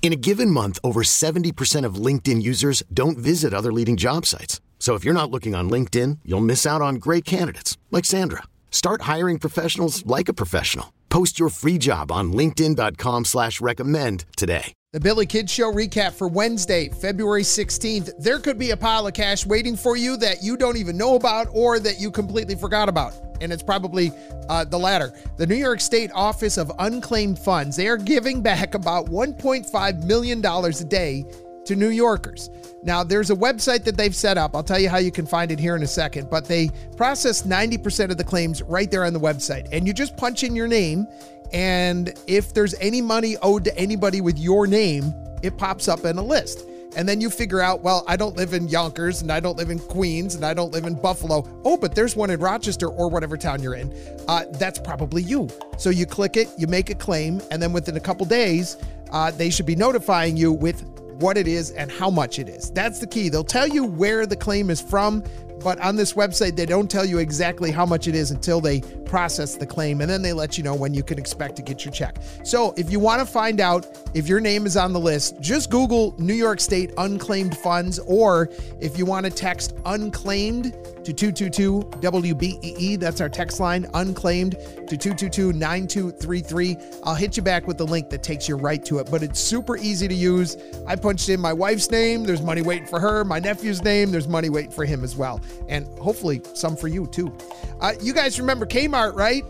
In a given month, over 70% of LinkedIn users don't visit other leading job sites. So if you're not looking on LinkedIn, you'll miss out on great candidates like Sandra. Start hiring professionals like a professional. Post your free job on LinkedIn.com slash recommend today. The Billy Kidd Show recap for Wednesday, February 16th. There could be a pile of cash waiting for you that you don't even know about or that you completely forgot about. And it's probably uh, the latter. The New York State Office of Unclaimed Funds, they are giving back about $1.5 million a day to New Yorkers. Now, there's a website that they've set up. I'll tell you how you can find it here in a second, but they process 90% of the claims right there on the website. And you just punch in your name, and if there's any money owed to anybody with your name, it pops up in a list. And then you figure out, well, I don't live in Yonkers and I don't live in Queens and I don't live in Buffalo. Oh, but there's one in Rochester or whatever town you're in. Uh, that's probably you. So you click it, you make a claim, and then within a couple days, uh, they should be notifying you with what it is and how much it is. That's the key. They'll tell you where the claim is from, but on this website, they don't tell you exactly how much it is until they process the claim, and then they let you know when you can expect to get your check. So if you want to find out if your name is on the list, just Google New York State unclaimed funds, or if you want to text unclaimed to 222 WBEE, that's our text line, unclaimed to 222 9233. I'll hit you back with the link that takes you right to it, but it's super easy to use. I punched in my wife's name, there's money waiting for her, my nephew's name, there's money waiting for him as well, and hopefully some for you too. Uh, you guys remember Kmart, right?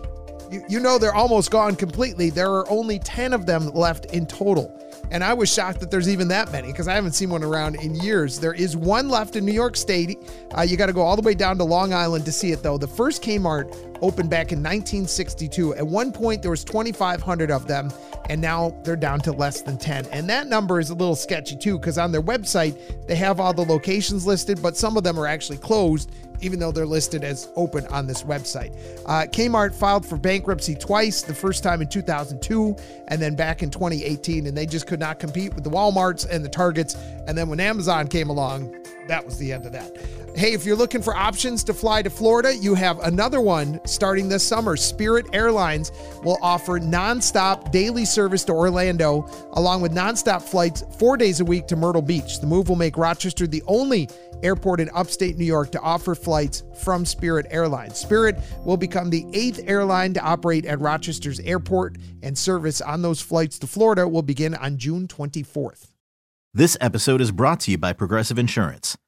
You, you know they're almost gone completely. There are only 10 of them left in total. And I was shocked that there's even that many because I haven't seen one around in years. There is one left in New York State. Uh, you got to go all the way down to Long Island to see it, though. The first Kmart opened back in 1962. At one point, there was 2,500 of them, and now they're down to less than 10. And that number is a little sketchy, too, because on their website, they have all the locations listed, but some of them are actually closed even though they're listed as open on this website. Uh, Kmart filed for bankruptcy twice, the first time in 2002 and then back in 2018, and they just could not compete with the Walmarts and the Targets. And then when Amazon came along, that was the end of that. Hey, if you're looking for options to fly to Florida, you have another one starting this summer. Spirit Airlines will offer nonstop daily service to Orlando, along with nonstop flights four days a week to Myrtle Beach. The move will make Rochester the only airport in upstate New York to offer flights from Spirit Airlines. Spirit will become the eighth airline to operate at Rochester's airport, and service on those flights to Florida will begin on June 24th. This episode is brought to you by Progressive Insurance.